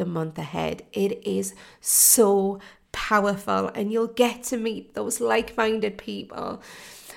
the month ahead. It is so powerful, and you'll get to meet those like minded people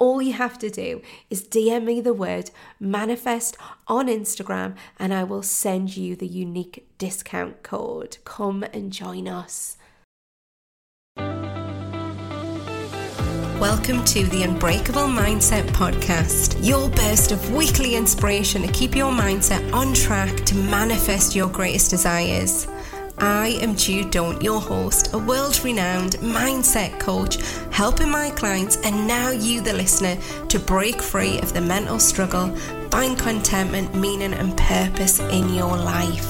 all you have to do is DM me the word manifest on Instagram and I will send you the unique discount code. Come and join us. Welcome to the Unbreakable Mindset Podcast, your burst of weekly inspiration to keep your mindset on track to manifest your greatest desires. I am Jude Daunt, your host, a world renowned mindset coach, helping my clients and now you, the listener, to break free of the mental struggle, find contentment, meaning, and purpose in your life.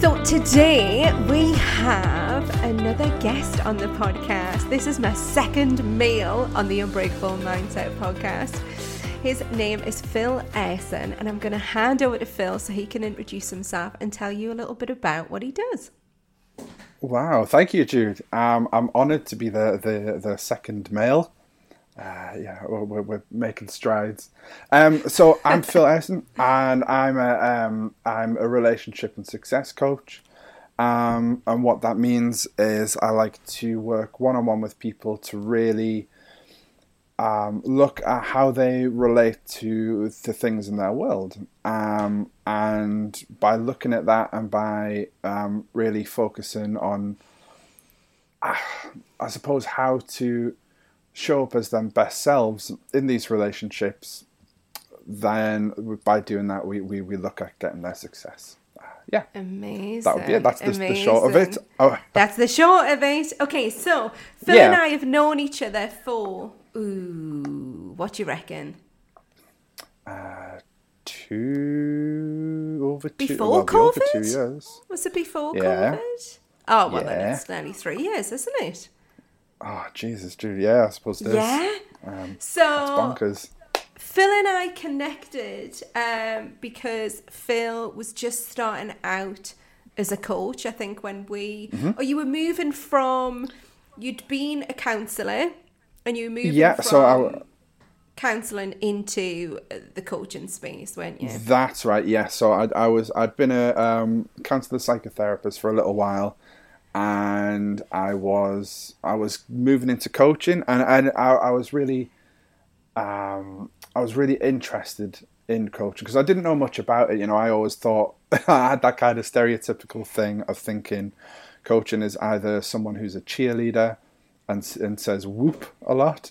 So, today we have another guest on the podcast. This is my second male on the Unbreakable Mindset podcast. His name is Phil Airson, and I'm going to hand over to Phil so he can introduce himself and tell you a little bit about what he does. Wow, thank you, Jude. Um, I'm honoured to be the, the, the second male. Uh, yeah, we're, we're, making strides. Um, so I'm Phil Airson, and I'm a um, I'm a relationship and success coach. Um, and what that means is I like to work one on one with people to really um, look at how they relate to the things in their world. Um, and by looking at that and by um, really focusing on, uh, I suppose, how to show up as their best selves in these relationships, then by doing that, we, we, we look at getting their success. Yeah. Amazing. That would be it. That's the, the, short of it. Oh. That's the short of it. Okay, so Phil yeah. and I have known each other for Ooh, what do you reckon? Uh, two over two. Before well, COVID? Over two years. Was it before yeah. COVID? Oh well, yeah. then it's nearly three years, isn't it? Oh Jesus, dude! Yeah, I suppose it is. Yeah. Um, so bonkers. Phil and I connected um, because Phil was just starting out as a coach. I think when we, mm-hmm. or you were moving from, you'd been a counsellor and you moved yeah, from so I, counselling into uh, the coaching space, weren't you? That's right. Yeah. So I, I was I'd been a um, counsellor psychotherapist for a little while, and I was I was moving into coaching, and and I, I was really um, I was really interested in coaching because I didn't know much about it. You know, I always thought I had that kind of stereotypical thing of thinking coaching is either someone who's a cheerleader and and says whoop a lot,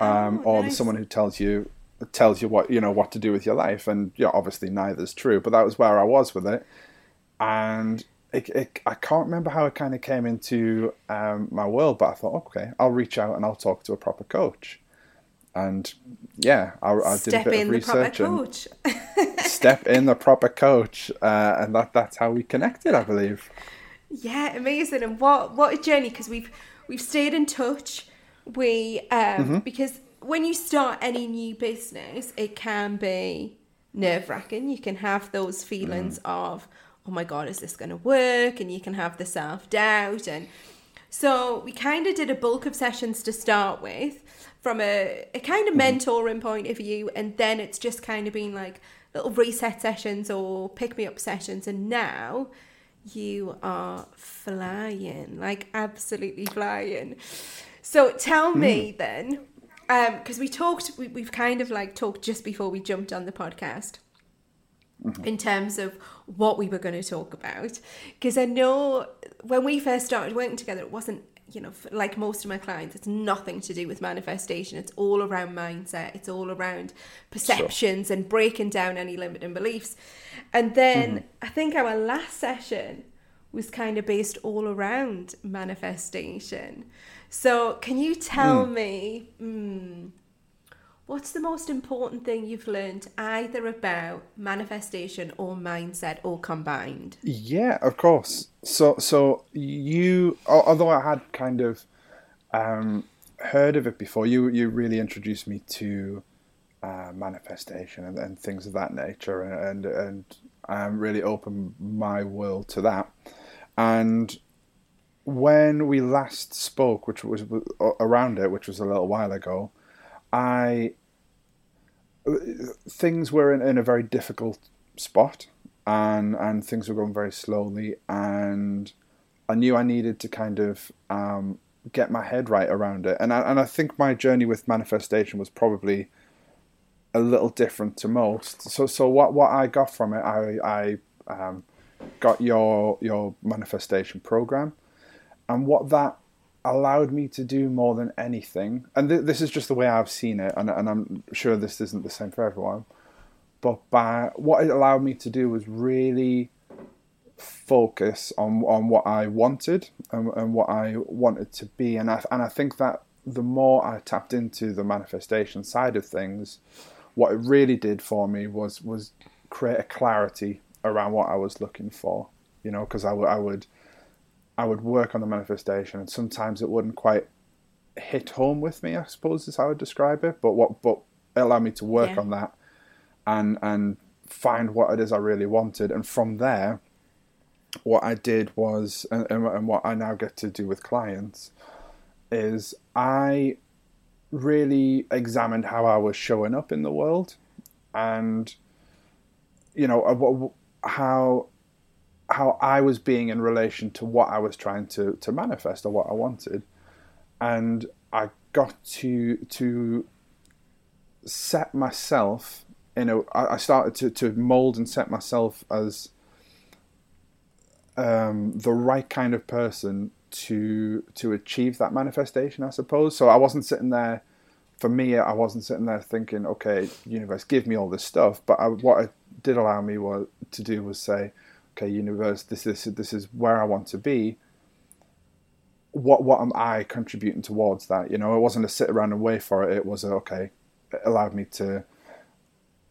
um, oh, or nice. someone who tells you tells you what you know what to do with your life, and yeah, obviously neither is true. But that was where I was with it, and it, it, I can't remember how it kind of came into um, my world, but I thought, okay, I'll reach out and I'll talk to a proper coach. And yeah, I, I did a bit of research and step in the proper coach, uh, and that that's how we connected, I believe. Yeah, amazing. And what what a journey because we've we've stayed in touch. We um, mm-hmm. because when you start any new business, it can be nerve wracking. You can have those feelings mm. of, oh my god, is this going to work? And you can have the self doubt. And so we kind of did a bulk of sessions to start with from a, a kind of mm. mentoring point of view, and then it's just kind of been like little reset sessions or pick me up sessions. And now you are flying, like absolutely flying. So tell me hmm. then, um, because we talked, we, we've kind of like talked just before we jumped on the podcast mm-hmm. in terms of what we were going to talk about. Because I know when we first started working together, it wasn't, you know, like most of my clients, it's nothing to do with manifestation. It's all around mindset, it's all around perceptions and breaking down any limiting beliefs. And then I think our last session was kind of based all around manifestation. So, can you tell me? mm, What's the most important thing you've learned either about manifestation or mindset or combined? Yeah, of course. So, so you, although I had kind of um, heard of it before, you you really introduced me to uh, manifestation and, and things of that nature, and and um, really opened my world to that. And when we last spoke, which was around it, which was a little while ago, I things were in, in a very difficult spot and and things were going very slowly and I knew I needed to kind of um, get my head right around it. And I, and I think my journey with manifestation was probably a little different to most. So so what what I got from it I I um, got your your manifestation program. And what that allowed me to do more than anything, and th- this is just the way I've seen it, and, and I'm sure this isn't the same for everyone, but by what it allowed me to do was really focus on on what I wanted and, and what I wanted to be, and I and I think that the more I tapped into the manifestation side of things, what it really did for me was was create a clarity around what I was looking for, you know, because I, w- I would I would work on the manifestation, and sometimes it wouldn't quite hit home with me. I suppose is how I would describe it. But what but it allowed me to work Yeah. on that and and find what it is I really wanted, and from there, what I did was, and, and, what I now get to do with clients, is I really examined how I was showing up in the world, and you know uh, what- how how I was being in relation to what I was trying to to manifest or what I wanted, and I got to to set myself in a. I started to to mold and set myself as um, the right kind of person to to achieve that manifestation, I suppose. So I wasn't sitting there. For me, I wasn't sitting there thinking, "Okay, universe, give me all this stuff." But I, what it did allow me was, to do was say, "Okay, universe, this is this is where I want to be. What what am I contributing towards that? You know, it wasn't a sit around and wait for it. It was a, okay. It allowed me to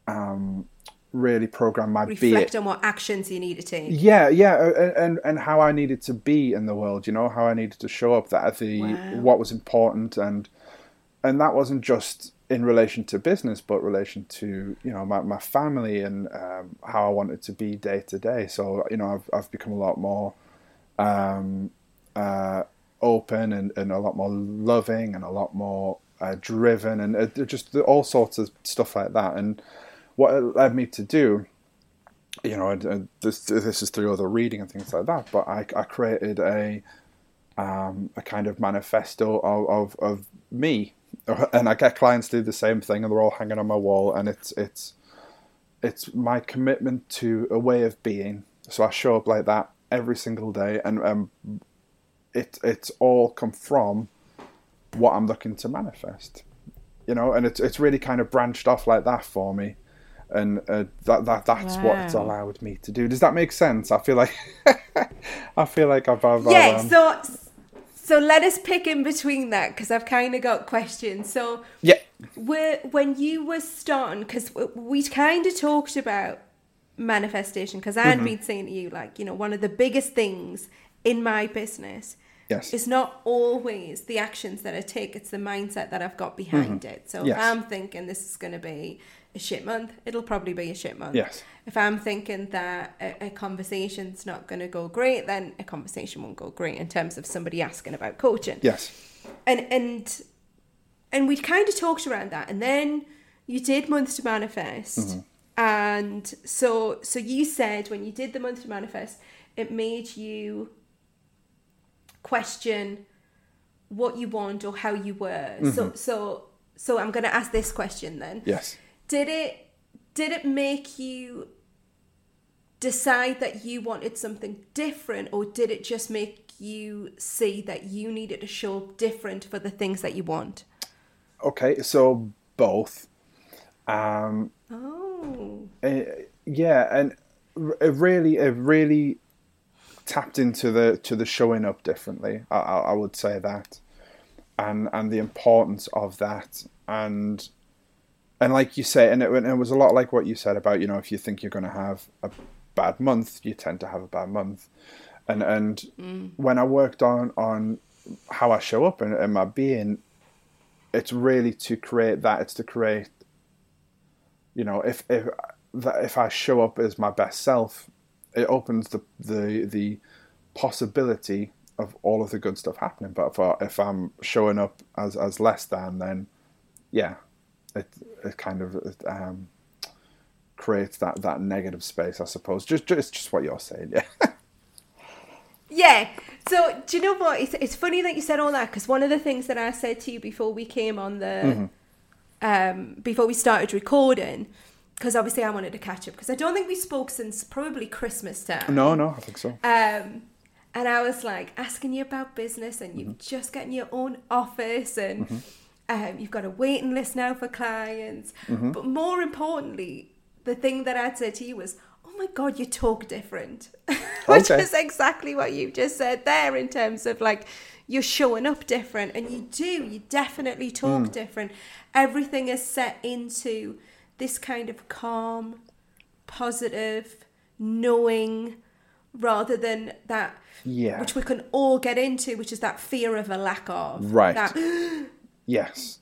um, really program my being. Reflect on what actions you need to take. Yeah, yeah, and and how I needed to be in the world, you know, how I needed to show up, that the Wow. what was important, and and that wasn't just in relation to business, but relation to you know my my family and um, how I wanted to be day to day. So you know, I've I've become a lot more um, uh, open and, and a lot more loving and a lot more uh, driven and uh, just all sorts of stuff like that. And what it led me to do you know, and, and this this is through other reading and things like that. But I, I created a um, a kind of manifesto of, of, of me, and I get clients do the same thing, and they're all hanging on my wall, and it's it's it's my commitment to a way of being. So I show up like that every single day, and um, it it's all come from what I'm looking to manifest, you know, and it's it's really kind of branched off like that for me and uh, that that that's what it's allowed me to do. Does that make sense? I feel like I feel like I've, I've Yeah, um, so so let us pick in between that because I've kind of got questions. So yeah, were when you were starting because we kind of talked about manifestation because I Mm-hmm. been saying to you like you know one of the biggest things in my business yes, it's not always the actions that I take, it's the mindset that I've got behind it. So Mm-hmm. Yes. I'm thinking this is going to be a shit month, it'll probably be a shit month. yes, If I'm thinking that a, a conversation's not going to go great, then a conversation won't go great in terms of somebody asking about coaching. yes, And and and we kind of talked around that, and then you did month to manifest, Mm-hmm. and so so you said when you did the month to manifest, it made you question what you want or how you were. So so so I'm going to ask this question then. Yes. Did it did it make you decide that you wanted something different or did it just make you see that you needed to show up different for the things that you want? Okay, so both. Um, Oh. uh, yeah, and it really, it really tapped into the to the showing up differently. I, I, I would say that, and and the importance of that, and and like you say, and it, and it was a lot like what you said about you know if you think you're going to have a bad month, you tend to have a bad month, and and mm. when I worked on on how I show up and, and my being, it's really to create that. It's to create you know, if if that if I show up as my best self, it opens the the the possibility of all of the good stuff happening. But if, I, if I'm showing up as as less than, then yeah, it it kind of it, um, creates that that negative space, I suppose. Just just just what you're saying, yeah. Yeah. So do you know what? It's it's funny that you said all that because one of the things that I said to you before we came on the, um, before we started recording, because obviously I wanted to catch up because I don't think we spoke since probably Christmas time. no, no, I think so. Um, and I was like asking you about business, and you've just getting your own office, and um, you've got a waiting list now for clients. But more importantly, the thing that I'd said to you was, "Oh my God, you talk different," which Okay. is exactly what you've just said there in terms of like you're showing up different, and you do, you definitely talk different. Everything is set into this kind of calm, positive, knowing rather than that Yeah. which we can all get into which is that fear of a lack of Right. that, Yes.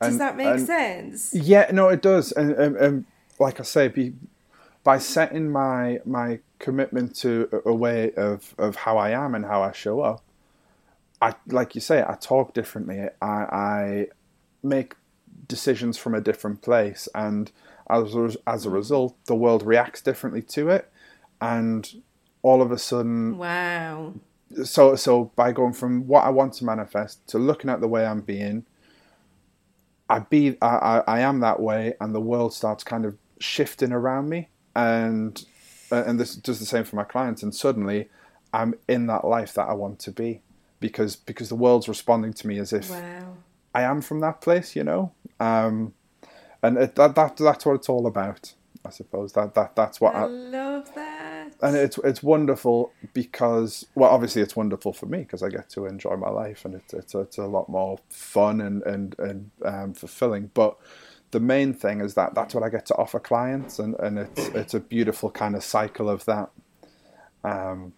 does that make and- sense? Yeah, no, it does, and, and, and like I say, be, by setting my my commitment to a, a way of, of how I am and how I show up, I like you say, I talk differently. I, I make decisions from a different place, and as a, as a result, the world reacts differently to it, and all of a sudden, wow. So so by going from what I want to manifest to looking at the way I'm being, I be I, I, I am that way, and the world starts kind of shifting around me, and and this does the same for my clients, and suddenly I'm in that life that I want to be, because because the world's responding to me as if wow. I am from that place, you know, um, and it, that that that's what it's all about, I suppose. That that that's what i I, love that and it's it's wonderful because well obviously it's wonderful for me because I get to enjoy my life and it's it's, it's a lot more fun and and and um, fulfilling. But the main thing is that that's what I get to offer clients and and it's it's a beautiful kind of cycle of that. Um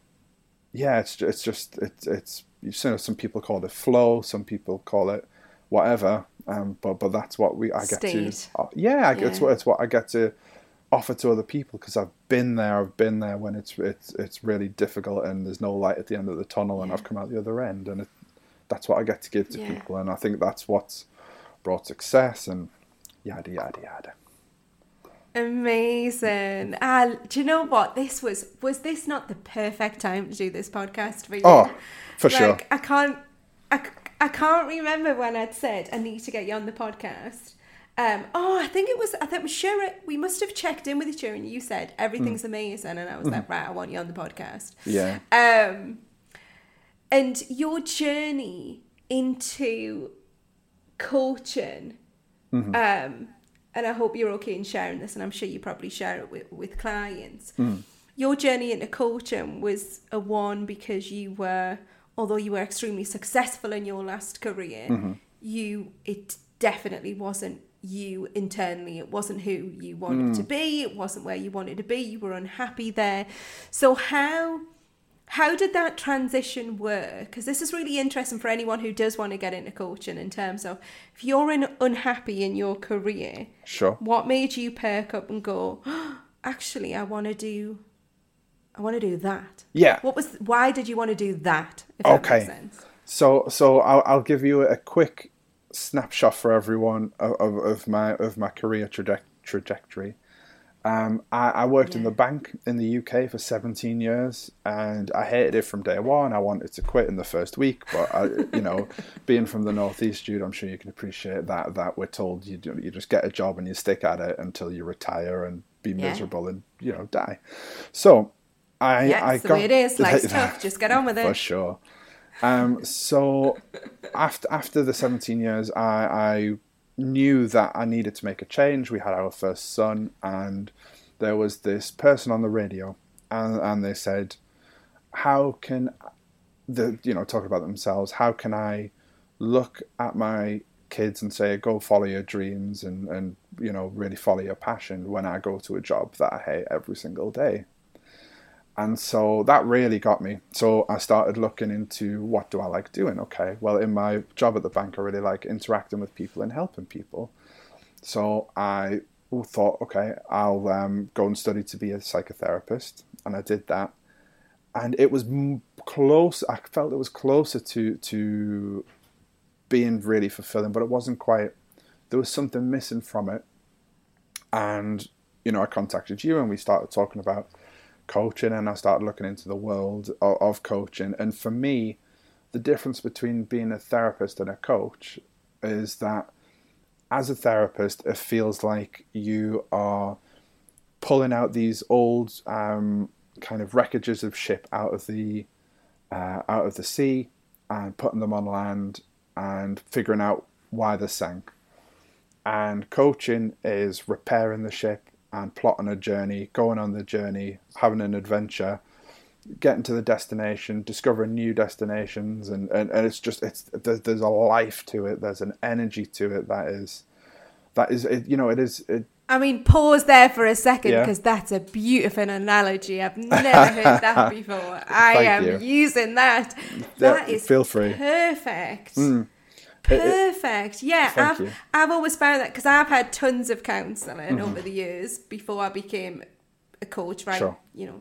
yeah it's it's just it's it's you know some people call it flow some people call it whatever um but but that's what we I get State. to yeah, I it's what it's what I get to offer to other people because I've been there. I've been there when it's it's it's really difficult and there's no light at the end of the tunnel, and I've come out the other end, and it, that's what I get to give to Yeah. people, and I think that's what's brought success and yada yada yada. amazing ah do you know what this was was this not the perfect time to do this podcast for you Oh, for sure. i can't I, I can't remember when i'd said i need to get you on the podcast um, oh, I think it was. I think it was sure we must have checked in with each other, and you said everything's amazing, and I was like, right, I want you on the podcast. Yeah. Um, and your journey into coaching, um, and I hope you're okay in sharing this, and I'm sure you probably share it with, with clients. Your journey into coaching was a one because you were, although you were extremely successful in your last career, you it definitely wasn't you internally. It wasn't who you wanted to hmm. be. It wasn't where you wanted to be. You were unhappy there. So how how did that transition work? Because this is really interesting for anyone who does want to get into coaching in terms of if you're in, unhappy in your career, Sure. what made you perk up and go, oh, actually, I want to do, I want to do that. Yeah. What was? Why did you want to do that? If that Okay. makes sense. So so I'll, I'll give you a quick snapshot for everyone of, of, of my of my career traje- trajectory. Um, I, I, worked yeah. in the bank in the UK for 17 years, and I hated it from day one. I wanted to quit in the first week, but I, you know, being from the northeast, Jude, I'm sure you can appreciate that. That we're told you do, you just get a job and you stick at it until you retire and be yeah. miserable and you know die. So I, yeah, I got, the way it is. Life's tough. Just get on with it. For sure. Um, so after after the 17 years, I, I knew that I needed to make a change. We had our first son, and there was this person on the radio, and, and they said, "How can the you know talk about themselves? How can I look at my kids and say, go follow your dreams and and you know really follow your passion when I go to a job that I hate every single day?" And so that really got me. So I started looking into what do I like doing? Okay, well, in my job at the bank, I really like interacting with people and helping people. So I thought, okay, I'll um, go and study to be a psychotherapist. And I did that. And it was close, I felt it was closer to, to being really fulfilling, but it wasn't quite, there was something missing from it. And, you know, I contacted you and we started talking about coaching and I started looking into the world of, of, coaching. And for me, the difference between being a therapist and a coach is that as a therapist, it feels like you are pulling out these old um, kind of wreckages of ship out of the uh, out of the sea and putting them on land and figuring out why they sank. And coaching is repairing the ship and plotting a journey, going on the journey, having an adventure, getting to the destination, discovering new destinations, and, and, and it's just it's there's, there's a life to it. There's an energy to it that is that is it, you know it is. It, I mean, pause there for a second because yeah. that's a beautiful analogy. I've never heard that before. I am you. using that. That yeah, is feel free. Perfect. Mm. Perfect. Yeah, I've you. I've always found that because I've had tons of counselling mm-hmm. over the years before I became a coach. Right, sure. you know,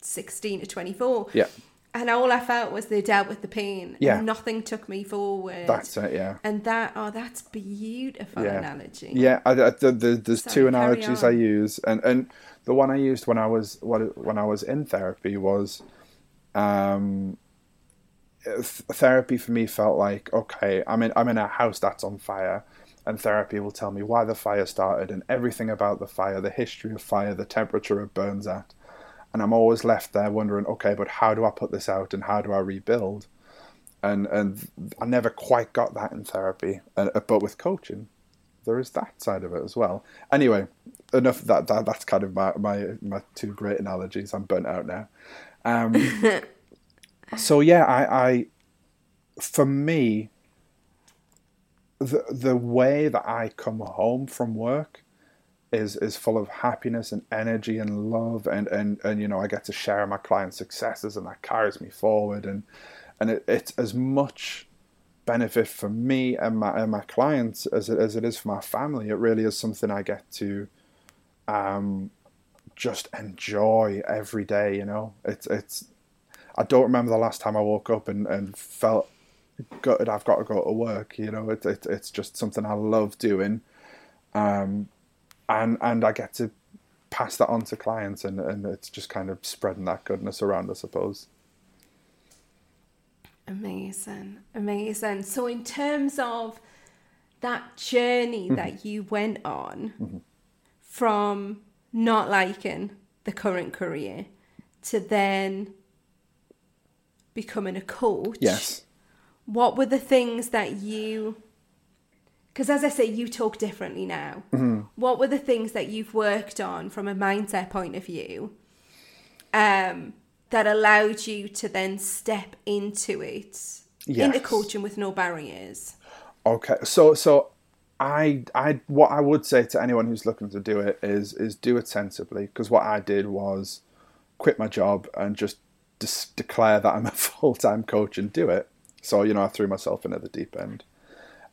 sixteen to twenty four. Yeah. And all I felt was they dealt with the pain. Yeah. And nothing took me forward. That's it, yeah. And that, oh, that's beautiful yeah. analogy. Yeah, I, I, the, the, there's Sorry, two analogies I use, and and the one I used when I was when I was in therapy was, um, therapy for me felt like okay, I'm in I'm in a house that's on fire, and therapy will tell me why the fire started and everything about the fire, the history of fire, the temperature it burns at, and I'm always left there wondering, okay, but how do I put this out and how do I rebuild? And and I never quite got that in therapy, uh, but with coaching, there is that side of it as well. Anyway, enough that, that that's kind of my, my my two great analogies. I'm burnt out now. Um, so yeah, I, I for me, the the way that I come home from work is is full of happiness and energy and love and and and you know I get to share my clients' successes and that carries me forward and and it, it's as much benefit for me and my and my clients as it as it is for my family. It really is something I get to um just enjoy every day. You know, it's it's I don't remember the last time I woke up and, and felt gutted I've got to go to work. You know, it, it, it's just something I love doing. Um, and, and I get to pass that on to clients and, and it's just kind of spreading that goodness around, I suppose. Amazing. Amazing. So in terms of that journey mm-hmm. that you went on mm-hmm. from not liking the current career to then becoming a coach, yes, what were the things that you because as I say, you talk differently now. Mm-hmm. What were the things that you've worked on from a mindset point of view um, that allowed you to then step into it, yes. into coaching with no barriers? Okay, so so I I what I would say to anyone who's looking to do it is is do it sensibly because what I did was quit my job and just just declare that I'm a full time coach and do it. So you know, I threw myself into the deep end.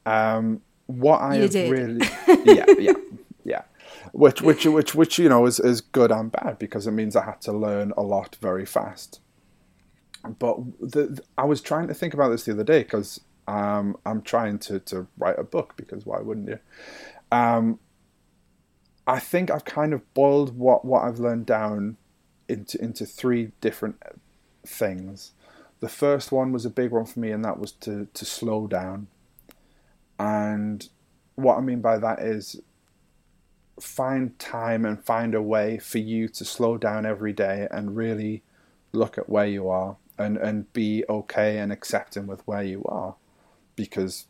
Um, what I you did. really, yeah, yeah, yeah. Which, which, which, which, you know, is is good and bad because it means I had to learn a lot very fast. But the, I was trying to think about this the other day because um, I'm trying to to write a book because why wouldn't you? Um, I think I've kind of boiled what, what I've learned down into into three different things. The first one was a big one for me, and that was to to slow down. And what I mean by that is find time and find a way for you to slow down every day and really look at where you are and, and be okay and accepting with where you are. Because,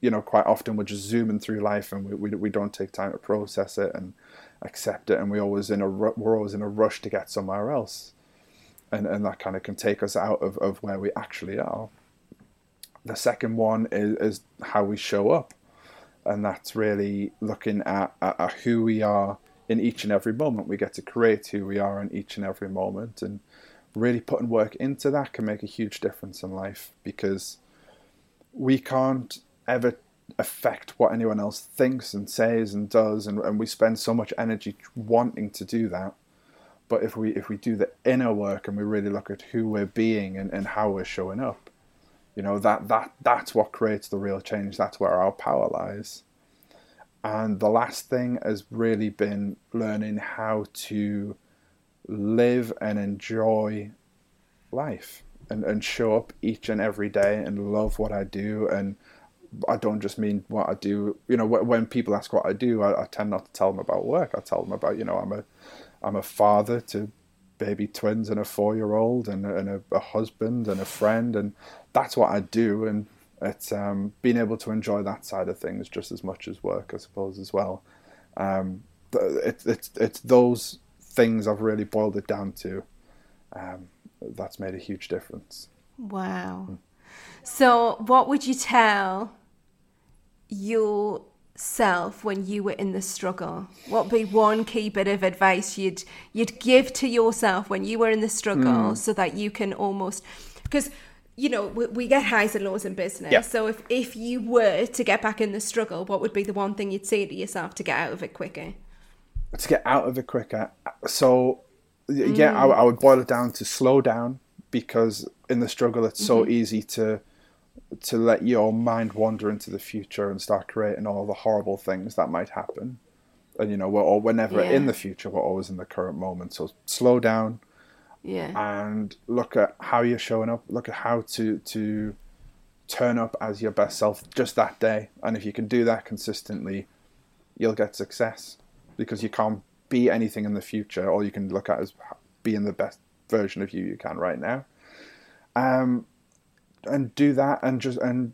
you know, quite often we're just zooming through life and we, we, we don't take time to process it and accept it. And we always in a, we're always in a rush to get somewhere else. And, and that kind of can take us out of, of where we actually are. The second one is, is how we show up and that's really looking at, at, at, who we are in each and every moment. We get to create who we are in each and every moment, and really putting work into that can make a huge difference in life because we can't ever affect what anyone else thinks and says and does, and, and we spend so much energy wanting to do that. But if we if we do the inner work and we really look at who we're being and, and how we're showing up, you know that that that's what creates the real change. That's where our power lies. And the last thing has really been learning how to live and enjoy life and, and show up each and every day and love what I do. And I don't just mean what I do. You know, when people ask what I do, I, I tend not to tell them about work. I tell them about, you know, I'm a I'm a father to baby twins and a four year old and, and a, a, husband and a friend and that's what I do and it's um, being able to enjoy that side of things just as much as work I suppose as well. Um, it, it's it's those things I've really boiled it down to um, that's made a huge difference. Wow. So what would you tell your self when you were in the struggle? What would be one key bit of advice you'd you'd give to yourself when you were in the struggle, mm. so that you can almost because you know we, we, get highs and lows in business. Yeah. So if if you were to get back in the struggle, what would be the one thing you'd say to yourself to get out of it quicker? To get out of it quicker, so yeah, mm. I, I, would boil it down to slow down because in the struggle it's so mm-hmm. easy to to let your mind wander into the future and start creating all the horrible things that might happen. And you know, we're or whenever yeah. in the future, we're always in the current moment. So slow down, yeah, and look at how you're showing up. Look at how to to turn up as your best self just that day. And if you can do that consistently, you'll get success because you can't be anything in the future. All you can look at is being the best version of you you can right now. Um, and do that and just and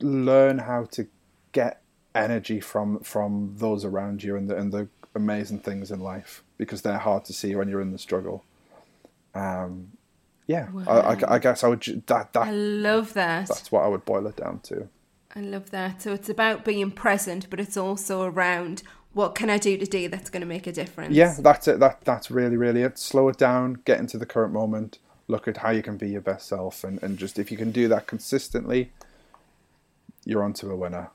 learn how to get energy from from those around you and the and the amazing things in life because they're hard to see when you're in the struggle. Um, yeah, wow. I, I, I, guess I would that that. I love that. That's what I would boil it down to. I love that. So it's about being present, but it's also around what can I do today that's going to make a difference. Yeah, that's it. That that's really really it. Slow it down, get into the current moment, look at how you can be your best self and, and just if you can do that consistently you're onto a winner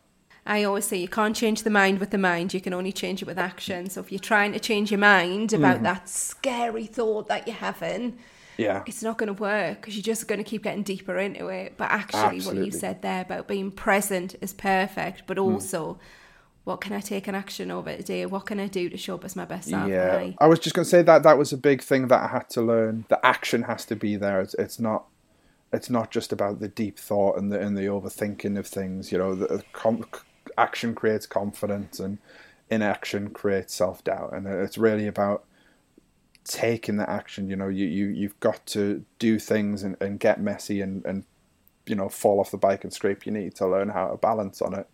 I always say you can't change the mind with the mind, you can only change it with action. So if you're trying to change your mind about mm-hmm. that scary thought that you're having, yeah, it's not going to work because you're just going to keep getting deeper into it. But actually, Absolutely. what you said there about being present is perfect, but mm. also mm what can I take an action over today? What can I do to show up as my best self? Yeah, I was just going to say that that was a big thing that I had to learn. The action has to be there. It's, it's not it's not just about the deep thought and the and the overthinking of things. You know, the com- action creates confidence, and inaction creates self doubt, and it's really about taking the action. You know, you you you've got to do things and, and get messy and and you know fall off the bike and scrape your knee to learn how to balance on it.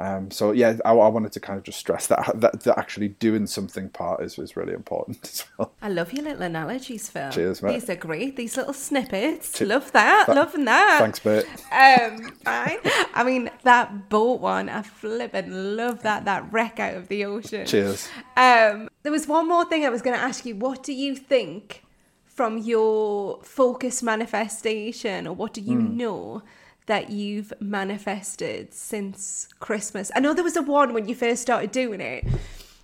Um, so yeah, I, I, wanted to kind of just stress that, that that actually doing something part is, is really important as well. I love your little analogies, Phil. Cheers, mate. These are great. These little snippets. Che- love that. that. Loving that. Thanks, mate. Um, fine. I mean that boat one. I flip and love that. That wreck out of the ocean. Cheers. Um, there was one more thing I was going to ask you. What do you think from your focus manifestation, or what do you mm. know? That you've manifested since Christmas? I know there was a one when you first started doing it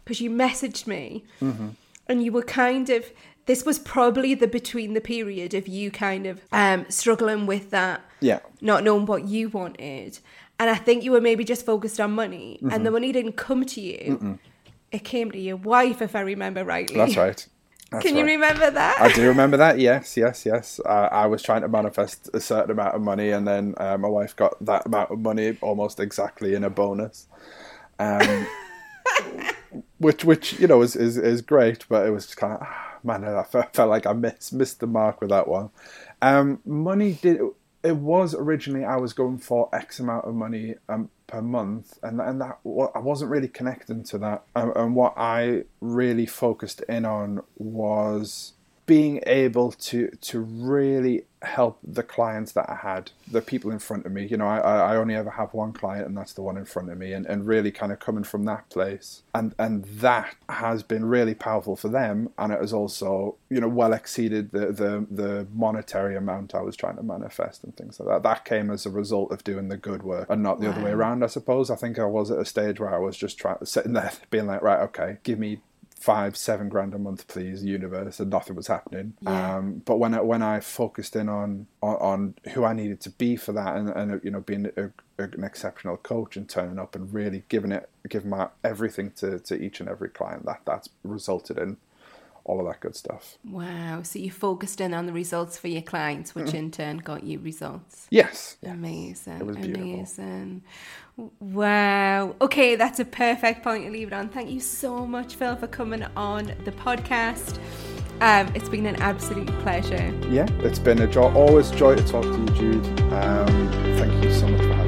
because you messaged me mm-hmm. and you were kind of this was probably the between the period of you kind of um, struggling with that, yeah, not knowing what you wanted, and I think you were maybe just focused on money, mm-hmm. and the money didn't come to you. Mm-mm. it came to your wife, if I remember rightly. That's right. That's Can you right. remember that? I do remember that. Yes, yes, yes. Uh, I was trying to manifest a certain amount of money, and then uh, my wife got that amount of money almost exactly in a bonus, um, which, which you know, is, is is great. But it was just kind of ah, man, I felt, felt like I missed missed the mark with that one. Um, money did. It was originally I was going for X amount of money um, per month, and and that I wasn't really connecting to that. Um, and what I really focused in on was being able to to really help the clients that I had, the people in front of me. You know, I, I only ever have one client, and that's the one in front of me, and, and really kind of coming from that place, and and that has been really powerful for them, and it has also you know well exceeded the the the monetary amount I was trying to manifest and things like that. That came as a result of doing the good work, and not the wow. other way around. I suppose. I think I was at a stage where I was just trying sitting there, being like, right, okay, give me five, seven grand a month, please, universe, and nothing was happening. Yeah. Um, but when I, when I focused in on, on, on who I needed to be for that, and, and you know, being a, a, an exceptional coach and turning up and really giving it, giving my everything to, to each and every client, that that's resulted in all of that good stuff. Wow. So you focused in on the results for your clients, which mm-hmm. in turn got you results. Yes. Amazing. It was beautiful. Amazing. Wow. Okay, that's a perfect point to leave it on. Thank you so much, Phil, for coming on the podcast. Um, it's been an absolute pleasure. Yeah, it's been a joy. Always joy to talk to you, Jude. Um, thank you so much for having me.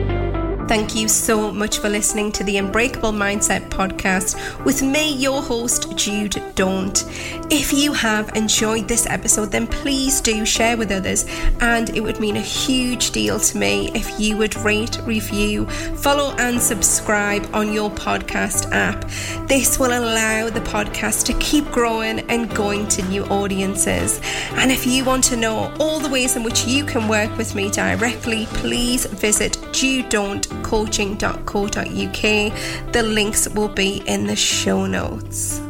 Thank you so much for listening to the Unbreakable Mindset podcast with me, your host, Jude Daunt. If you have enjoyed this episode, then please do share with others, and it would mean a huge deal to me if you would rate, review, follow, and subscribe on your podcast app. This will allow the podcast to keep growing and going to new audiences. And if you want to know all the ways in which you can work with me directly, please visit Daunt coaching.co.uk. The links will be in the show notes.